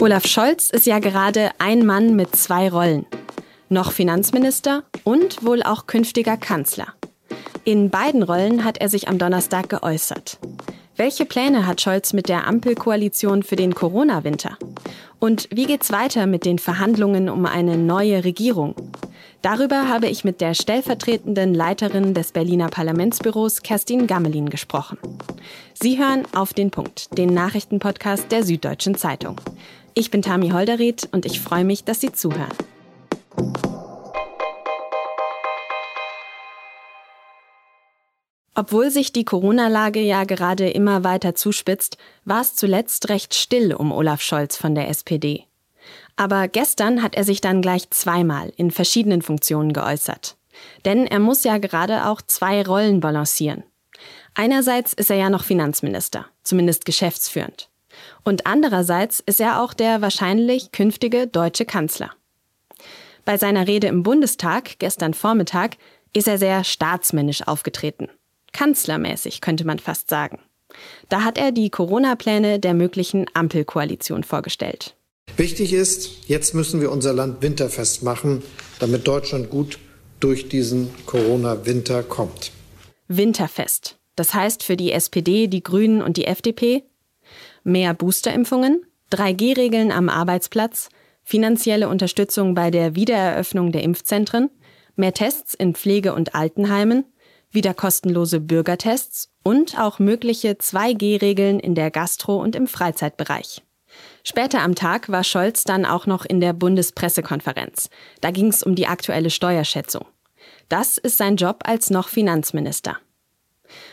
Olaf Scholz ist ja gerade ein Mann mit zwei Rollen. Noch Finanzminister und wohl auch künftiger Kanzler. In beiden Rollen hat er sich am Donnerstag geäußert. Welche Pläne hat Scholz mit der Ampelkoalition für den Corona-Winter? Und wie geht's weiter mit den Verhandlungen um eine neue Regierung? Darüber habe ich mit der stellvertretenden Leiterin des Berliner Parlamentsbüros Kerstin Gammelin gesprochen. Sie hören auf den Punkt, den Nachrichtenpodcast der Süddeutschen Zeitung. Ich bin Tami Holderried und ich freue mich, dass Sie zuhören. Obwohl sich die Corona-Lage ja gerade immer weiter zuspitzt, war es zuletzt recht still um Olaf Scholz von der SPD. Aber gestern hat er sich dann gleich zweimal in verschiedenen Funktionen geäußert. Denn er muss ja gerade auch zwei Rollen balancieren. Einerseits ist er ja noch Finanzminister, zumindest geschäftsführend. Und andererseits ist er auch der wahrscheinlich künftige deutsche Kanzler. Bei seiner Rede im Bundestag gestern Vormittag ist er sehr staatsmännisch aufgetreten. Kanzlermäßig könnte man fast sagen. Da hat er die Corona-Pläne der möglichen Ampelkoalition vorgestellt. Wichtig ist, jetzt müssen wir unser Land winterfest machen, damit Deutschland gut durch diesen Corona-Winter kommt. Winterfest. Das heißt für die SPD, die Grünen und die FDP mehr Boosterimpfungen, 3G-Regeln am Arbeitsplatz, finanzielle Unterstützung bei der Wiedereröffnung der Impfzentren, mehr Tests in Pflege- und Altenheimen, wieder kostenlose Bürgertests und auch mögliche 2G-Regeln in der Gastro- und im Freizeitbereich. Später am Tag war Scholz dann auch noch in der Bundespressekonferenz. Da ging es um die aktuelle Steuerschätzung. Das ist sein Job als noch Finanzminister.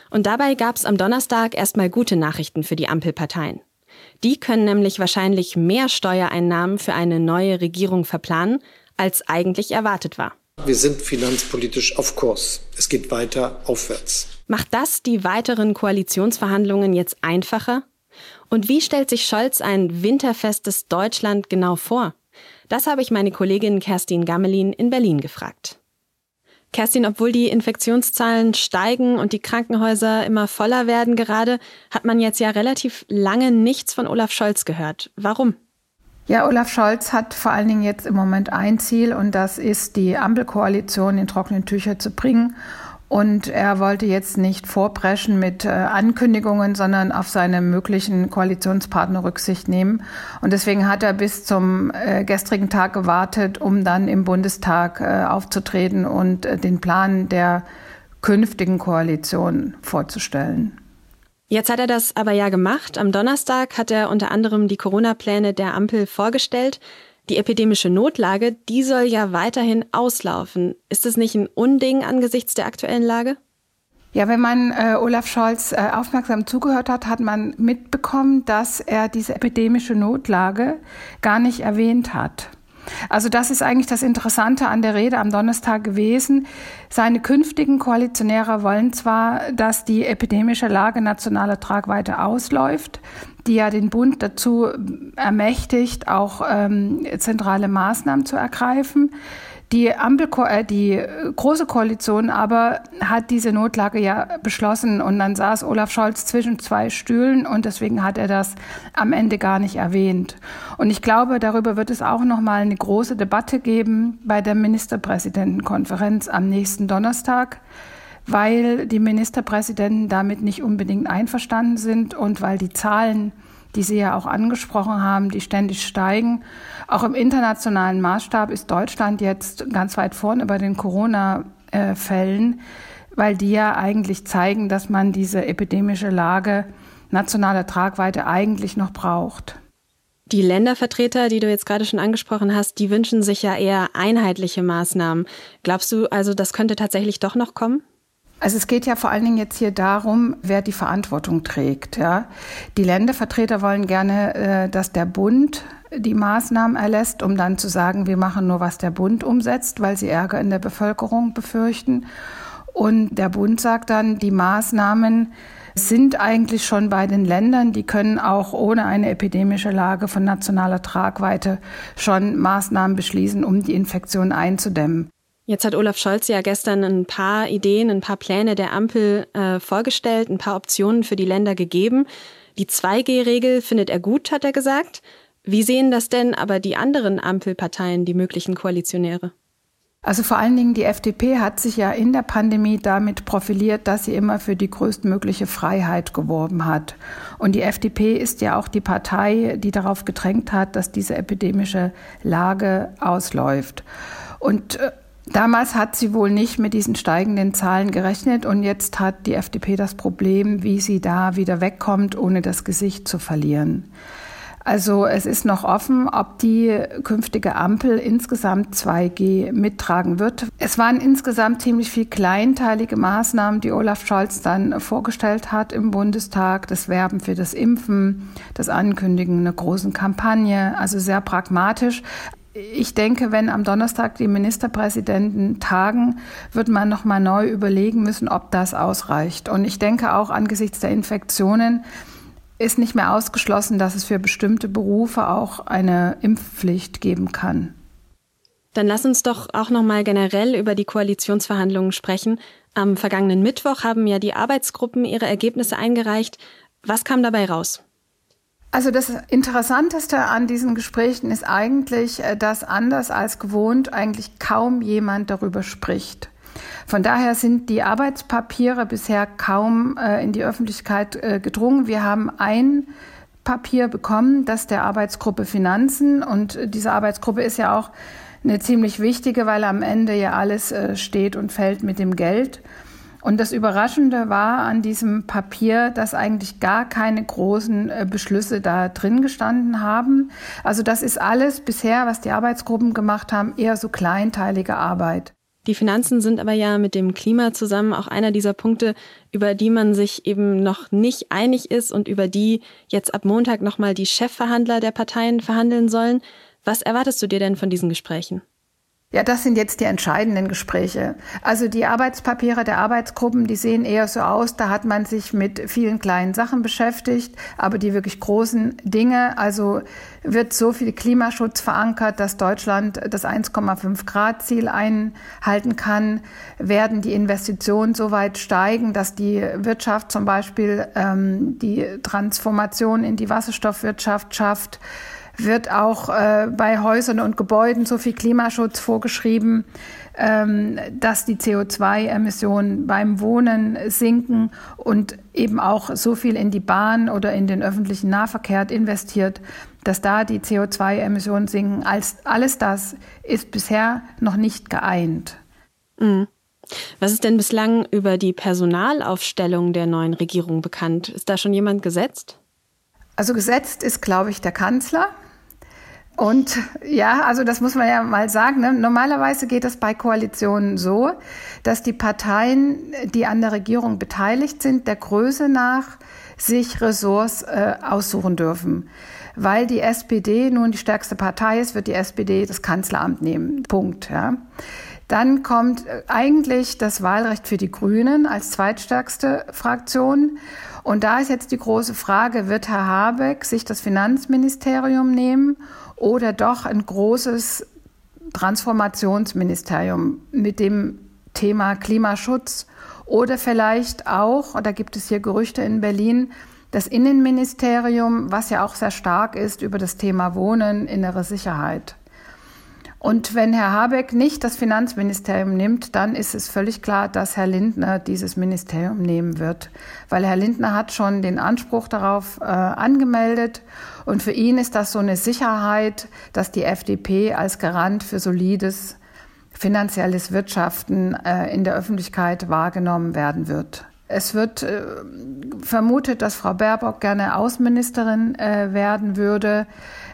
Und dabei gab es am Donnerstag erstmal gute Nachrichten für die Ampelparteien. Die können nämlich wahrscheinlich mehr Steuereinnahmen für eine neue Regierung verplanen, als eigentlich erwartet war. Wir sind finanzpolitisch auf Kurs. Es geht weiter aufwärts. Macht das die weiteren Koalitionsverhandlungen jetzt einfacher? Und wie stellt sich Scholz ein winterfestes Deutschland genau vor? Das habe ich meine Kollegin Kerstin Gammelin in Berlin gefragt. Kerstin, obwohl die Infektionszahlen steigen und die Krankenhäuser immer voller werden gerade, hat man jetzt ja relativ lange nichts von Olaf Scholz gehört. Warum? Ja, Olaf Scholz hat vor allen Dingen jetzt im Moment ein Ziel und das ist, die Ampelkoalition in trockenen Tücher zu bringen und er wollte jetzt nicht vorpreschen mit äh, Ankündigungen, sondern auf seine möglichen Koalitionspartner Rücksicht nehmen. Und deswegen hat er bis zum äh, gestrigen Tag gewartet, um dann im Bundestag äh, aufzutreten und den Plan der künftigen Koalition vorzustellen. Jetzt hat er das aber ja gemacht. Am Donnerstag hat er unter anderem die Corona-Pläne der Ampel vorgestellt. Die epidemische Notlage, die soll ja weiterhin auslaufen. Ist es nicht ein Unding angesichts der aktuellen Lage? Ja, wenn man äh, Olaf Scholz äh, aufmerksam zugehört hat, hat man mitbekommen, dass er diese epidemische Notlage gar nicht erwähnt hat. Also das ist eigentlich das Interessante an der Rede am Donnerstag gewesen. Seine künftigen Koalitionäre wollen zwar, dass die epidemische Lage nationaler Tragweite ausläuft, die ja den Bund dazu ermächtigt, auch ähm, zentrale Maßnahmen zu ergreifen. Die Ampel, äh, die große Koalition aber hat diese Notlage ja beschlossen und dann saß Olaf Scholz zwischen zwei Stühlen und deswegen hat er das am Ende gar nicht erwähnt. Und ich glaube, darüber wird es auch noch mal eine große Debatte geben bei der Ministerpräsidentenkonferenz am nächsten Donnerstag weil die Ministerpräsidenten damit nicht unbedingt einverstanden sind und weil die Zahlen die Sie ja auch angesprochen haben, die ständig steigen. Auch im internationalen Maßstab ist Deutschland jetzt ganz weit vorn über den Corona-Fällen, weil die ja eigentlich zeigen, dass man diese epidemische Lage nationaler Tragweite eigentlich noch braucht. Die Ländervertreter, die du jetzt gerade schon angesprochen hast, die wünschen sich ja eher einheitliche Maßnahmen. Glaubst du also, das könnte tatsächlich doch noch kommen? Also es geht ja vor allen Dingen jetzt hier darum, wer die Verantwortung trägt. Ja. Die Ländervertreter wollen gerne, äh, dass der Bund die Maßnahmen erlässt, um dann zu sagen, wir machen nur, was der Bund umsetzt, weil sie Ärger in der Bevölkerung befürchten. Und der Bund sagt dann, die Maßnahmen sind eigentlich schon bei den Ländern, die können auch ohne eine epidemische Lage von nationaler Tragweite schon Maßnahmen beschließen, um die Infektion einzudämmen. Jetzt hat Olaf Scholz ja gestern ein paar Ideen, ein paar Pläne der Ampel äh, vorgestellt, ein paar Optionen für die Länder gegeben. Die 2G-Regel findet er gut, hat er gesagt. Wie sehen das denn aber die anderen Ampelparteien, die möglichen Koalitionäre? Also vor allen Dingen die FDP hat sich ja in der Pandemie damit profiliert, dass sie immer für die größtmögliche Freiheit geworben hat. Und die FDP ist ja auch die Partei, die darauf gedrängt hat, dass diese epidemische Lage ausläuft. Und äh, Damals hat sie wohl nicht mit diesen steigenden Zahlen gerechnet und jetzt hat die FDP das Problem, wie sie da wieder wegkommt, ohne das Gesicht zu verlieren. Also es ist noch offen, ob die künftige Ampel insgesamt 2G mittragen wird. Es waren insgesamt ziemlich viel kleinteilige Maßnahmen, die Olaf Scholz dann vorgestellt hat im Bundestag. Das Werben für das Impfen, das Ankündigen einer großen Kampagne, also sehr pragmatisch. Ich denke, wenn am Donnerstag die Ministerpräsidenten tagen, wird man noch mal neu überlegen müssen, ob das ausreicht. Und ich denke auch angesichts der Infektionen ist nicht mehr ausgeschlossen, dass es für bestimmte Berufe auch eine Impfpflicht geben kann. Dann lass uns doch auch noch mal generell über die Koalitionsverhandlungen sprechen. Am vergangenen Mittwoch haben ja die Arbeitsgruppen ihre Ergebnisse eingereicht. Was kam dabei raus? Also das Interessanteste an diesen Gesprächen ist eigentlich, äh, dass anders als gewohnt eigentlich kaum jemand darüber spricht. Von daher sind die Arbeitspapiere bisher kaum äh, in die Öffentlichkeit äh, gedrungen. Wir haben ein Papier bekommen, das der Arbeitsgruppe Finanzen und diese Arbeitsgruppe ist ja auch eine ziemlich wichtige, weil am Ende ja alles äh, steht und fällt mit dem Geld. Und das Überraschende war an diesem Papier, dass eigentlich gar keine großen äh, Beschlüsse da drin gestanden haben. Also das ist alles bisher, was die Arbeitsgruppen gemacht haben, eher so kleinteilige Arbeit. Die Finanzen sind aber ja mit dem Klima zusammen auch einer dieser Punkte, über die man sich eben noch nicht einig ist und über die jetzt ab Montag nochmal die Chefverhandler der Parteien verhandeln sollen. Was erwartest du dir denn von diesen Gesprächen? Ja, das sind jetzt die entscheidenden Gespräche. Also die Arbeitspapiere der Arbeitsgruppen, die sehen eher so aus, da hat man sich mit vielen kleinen Sachen beschäftigt, aber die wirklich großen Dinge, also wird so viel Klimaschutz verankert, dass Deutschland das 1,5 Grad Ziel einhalten kann, werden die Investitionen so weit steigen, dass die Wirtschaft zum Beispiel ähm, die Transformation in die Wasserstoffwirtschaft schafft wird auch äh, bei Häusern und Gebäuden so viel Klimaschutz vorgeschrieben, ähm, dass die CO2-Emissionen beim Wohnen sinken und eben auch so viel in die Bahn oder in den öffentlichen Nahverkehr investiert, dass da die CO2-Emissionen sinken. Als, alles das ist bisher noch nicht geeint. Mhm. Was ist denn bislang über die Personalaufstellung der neuen Regierung bekannt? Ist da schon jemand gesetzt? Also gesetzt ist, glaube ich, der Kanzler. Und ja, also das muss man ja mal sagen. Ne? Normalerweise geht es bei Koalitionen so, dass die Parteien, die an der Regierung beteiligt sind, der Größe nach sich Ressorts äh, aussuchen dürfen. Weil die SPD nun die stärkste Partei ist, wird die SPD das Kanzleramt nehmen. Punkt. Ja. Dann kommt äh, eigentlich das Wahlrecht für die Grünen als zweitstärkste Fraktion. Und da ist jetzt die große Frage, wird Herr Habeck sich das Finanzministerium nehmen oder doch ein großes Transformationsministerium mit dem Thema Klimaschutz oder vielleicht auch, da gibt es hier Gerüchte in Berlin, das Innenministerium, was ja auch sehr stark ist über das Thema Wohnen, innere Sicherheit. Und wenn Herr Habeck nicht das Finanzministerium nimmt, dann ist es völlig klar, dass Herr Lindner dieses Ministerium nehmen wird, weil Herr Lindner hat schon den Anspruch darauf äh, angemeldet und für ihn ist das so eine Sicherheit, dass die FDP als Garant für solides finanzielles Wirtschaften äh, in der Öffentlichkeit wahrgenommen werden wird. Es wird äh, vermutet, dass Frau Baerbock gerne Außenministerin äh, werden würde.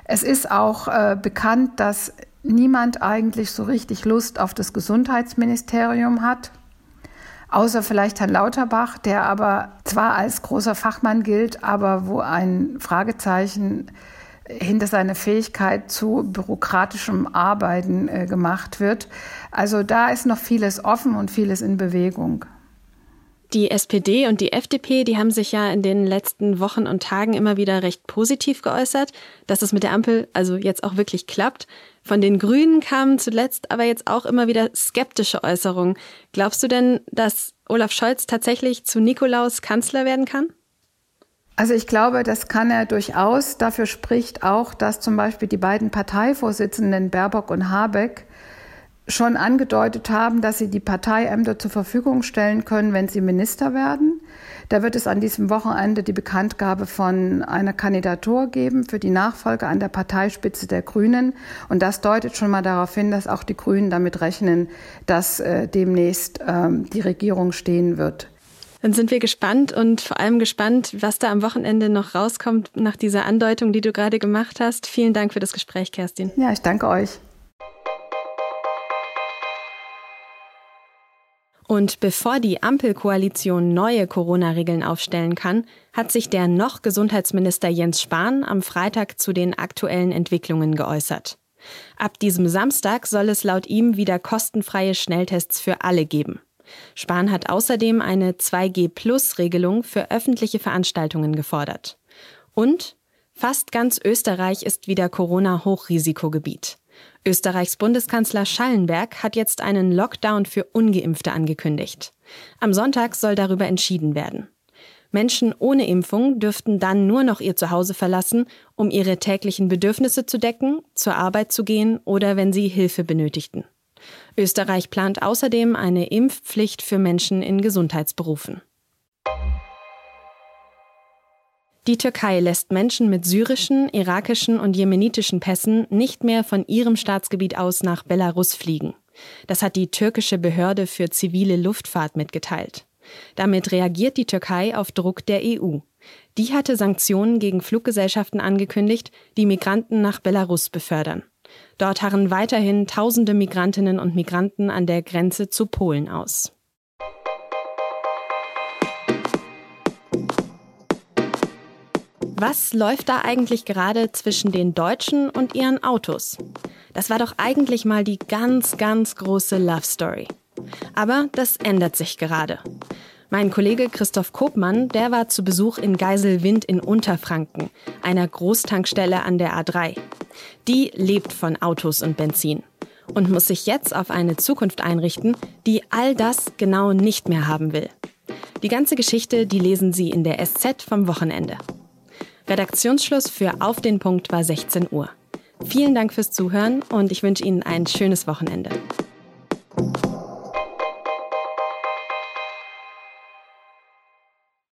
Es ist auch äh, bekannt, dass niemand eigentlich so richtig Lust auf das Gesundheitsministerium hat außer vielleicht Herrn Lauterbach, der aber zwar als großer Fachmann gilt, aber wo ein Fragezeichen hinter seiner Fähigkeit zu bürokratischem Arbeiten äh, gemacht wird. Also da ist noch vieles offen und vieles in Bewegung. Die SPD und die FDP, die haben sich ja in den letzten Wochen und Tagen immer wieder recht positiv geäußert, dass es mit der Ampel also jetzt auch wirklich klappt. Von den Grünen kamen zuletzt aber jetzt auch immer wieder skeptische Äußerungen. Glaubst du denn, dass Olaf Scholz tatsächlich zu Nikolaus Kanzler werden kann? Also ich glaube, das kann er durchaus. Dafür spricht auch, dass zum Beispiel die beiden Parteivorsitzenden Baerbock und Habeck schon angedeutet haben, dass sie die Parteiämter zur Verfügung stellen können, wenn sie Minister werden. Da wird es an diesem Wochenende die Bekanntgabe von einer Kandidatur geben für die Nachfolge an der Parteispitze der Grünen. Und das deutet schon mal darauf hin, dass auch die Grünen damit rechnen, dass äh, demnächst ähm, die Regierung stehen wird. Dann sind wir gespannt und vor allem gespannt, was da am Wochenende noch rauskommt nach dieser Andeutung, die du gerade gemacht hast. Vielen Dank für das Gespräch, Kerstin. Ja, ich danke euch. Und bevor die Ampelkoalition neue Corona-Regeln aufstellen kann, hat sich der noch Gesundheitsminister Jens Spahn am Freitag zu den aktuellen Entwicklungen geäußert. Ab diesem Samstag soll es laut ihm wieder kostenfreie Schnelltests für alle geben. Spahn hat außerdem eine 2G-Plus-Regelung für öffentliche Veranstaltungen gefordert. Und fast ganz Österreich ist wieder Corona-Hochrisikogebiet. Österreichs Bundeskanzler Schallenberg hat jetzt einen Lockdown für ungeimpfte angekündigt. Am Sonntag soll darüber entschieden werden. Menschen ohne Impfung dürften dann nur noch ihr Zuhause verlassen, um ihre täglichen Bedürfnisse zu decken, zur Arbeit zu gehen oder wenn sie Hilfe benötigten. Österreich plant außerdem eine Impfpflicht für Menschen in Gesundheitsberufen. Die Türkei lässt Menschen mit syrischen, irakischen und jemenitischen Pässen nicht mehr von ihrem Staatsgebiet aus nach Belarus fliegen. Das hat die türkische Behörde für zivile Luftfahrt mitgeteilt. Damit reagiert die Türkei auf Druck der EU. Die hatte Sanktionen gegen Fluggesellschaften angekündigt, die Migranten nach Belarus befördern. Dort harren weiterhin tausende Migrantinnen und Migranten an der Grenze zu Polen aus. Was läuft da eigentlich gerade zwischen den Deutschen und ihren Autos? Das war doch eigentlich mal die ganz, ganz große Love Story. Aber das ändert sich gerade. Mein Kollege Christoph Kopmann, der war zu Besuch in Geiselwind in Unterfranken, einer Großtankstelle an der A3. Die lebt von Autos und Benzin und muss sich jetzt auf eine Zukunft einrichten, die all das genau nicht mehr haben will. Die ganze Geschichte, die lesen Sie in der SZ vom Wochenende. Redaktionsschluss für Auf den Punkt war 16 Uhr. Vielen Dank fürs Zuhören und ich wünsche Ihnen ein schönes Wochenende.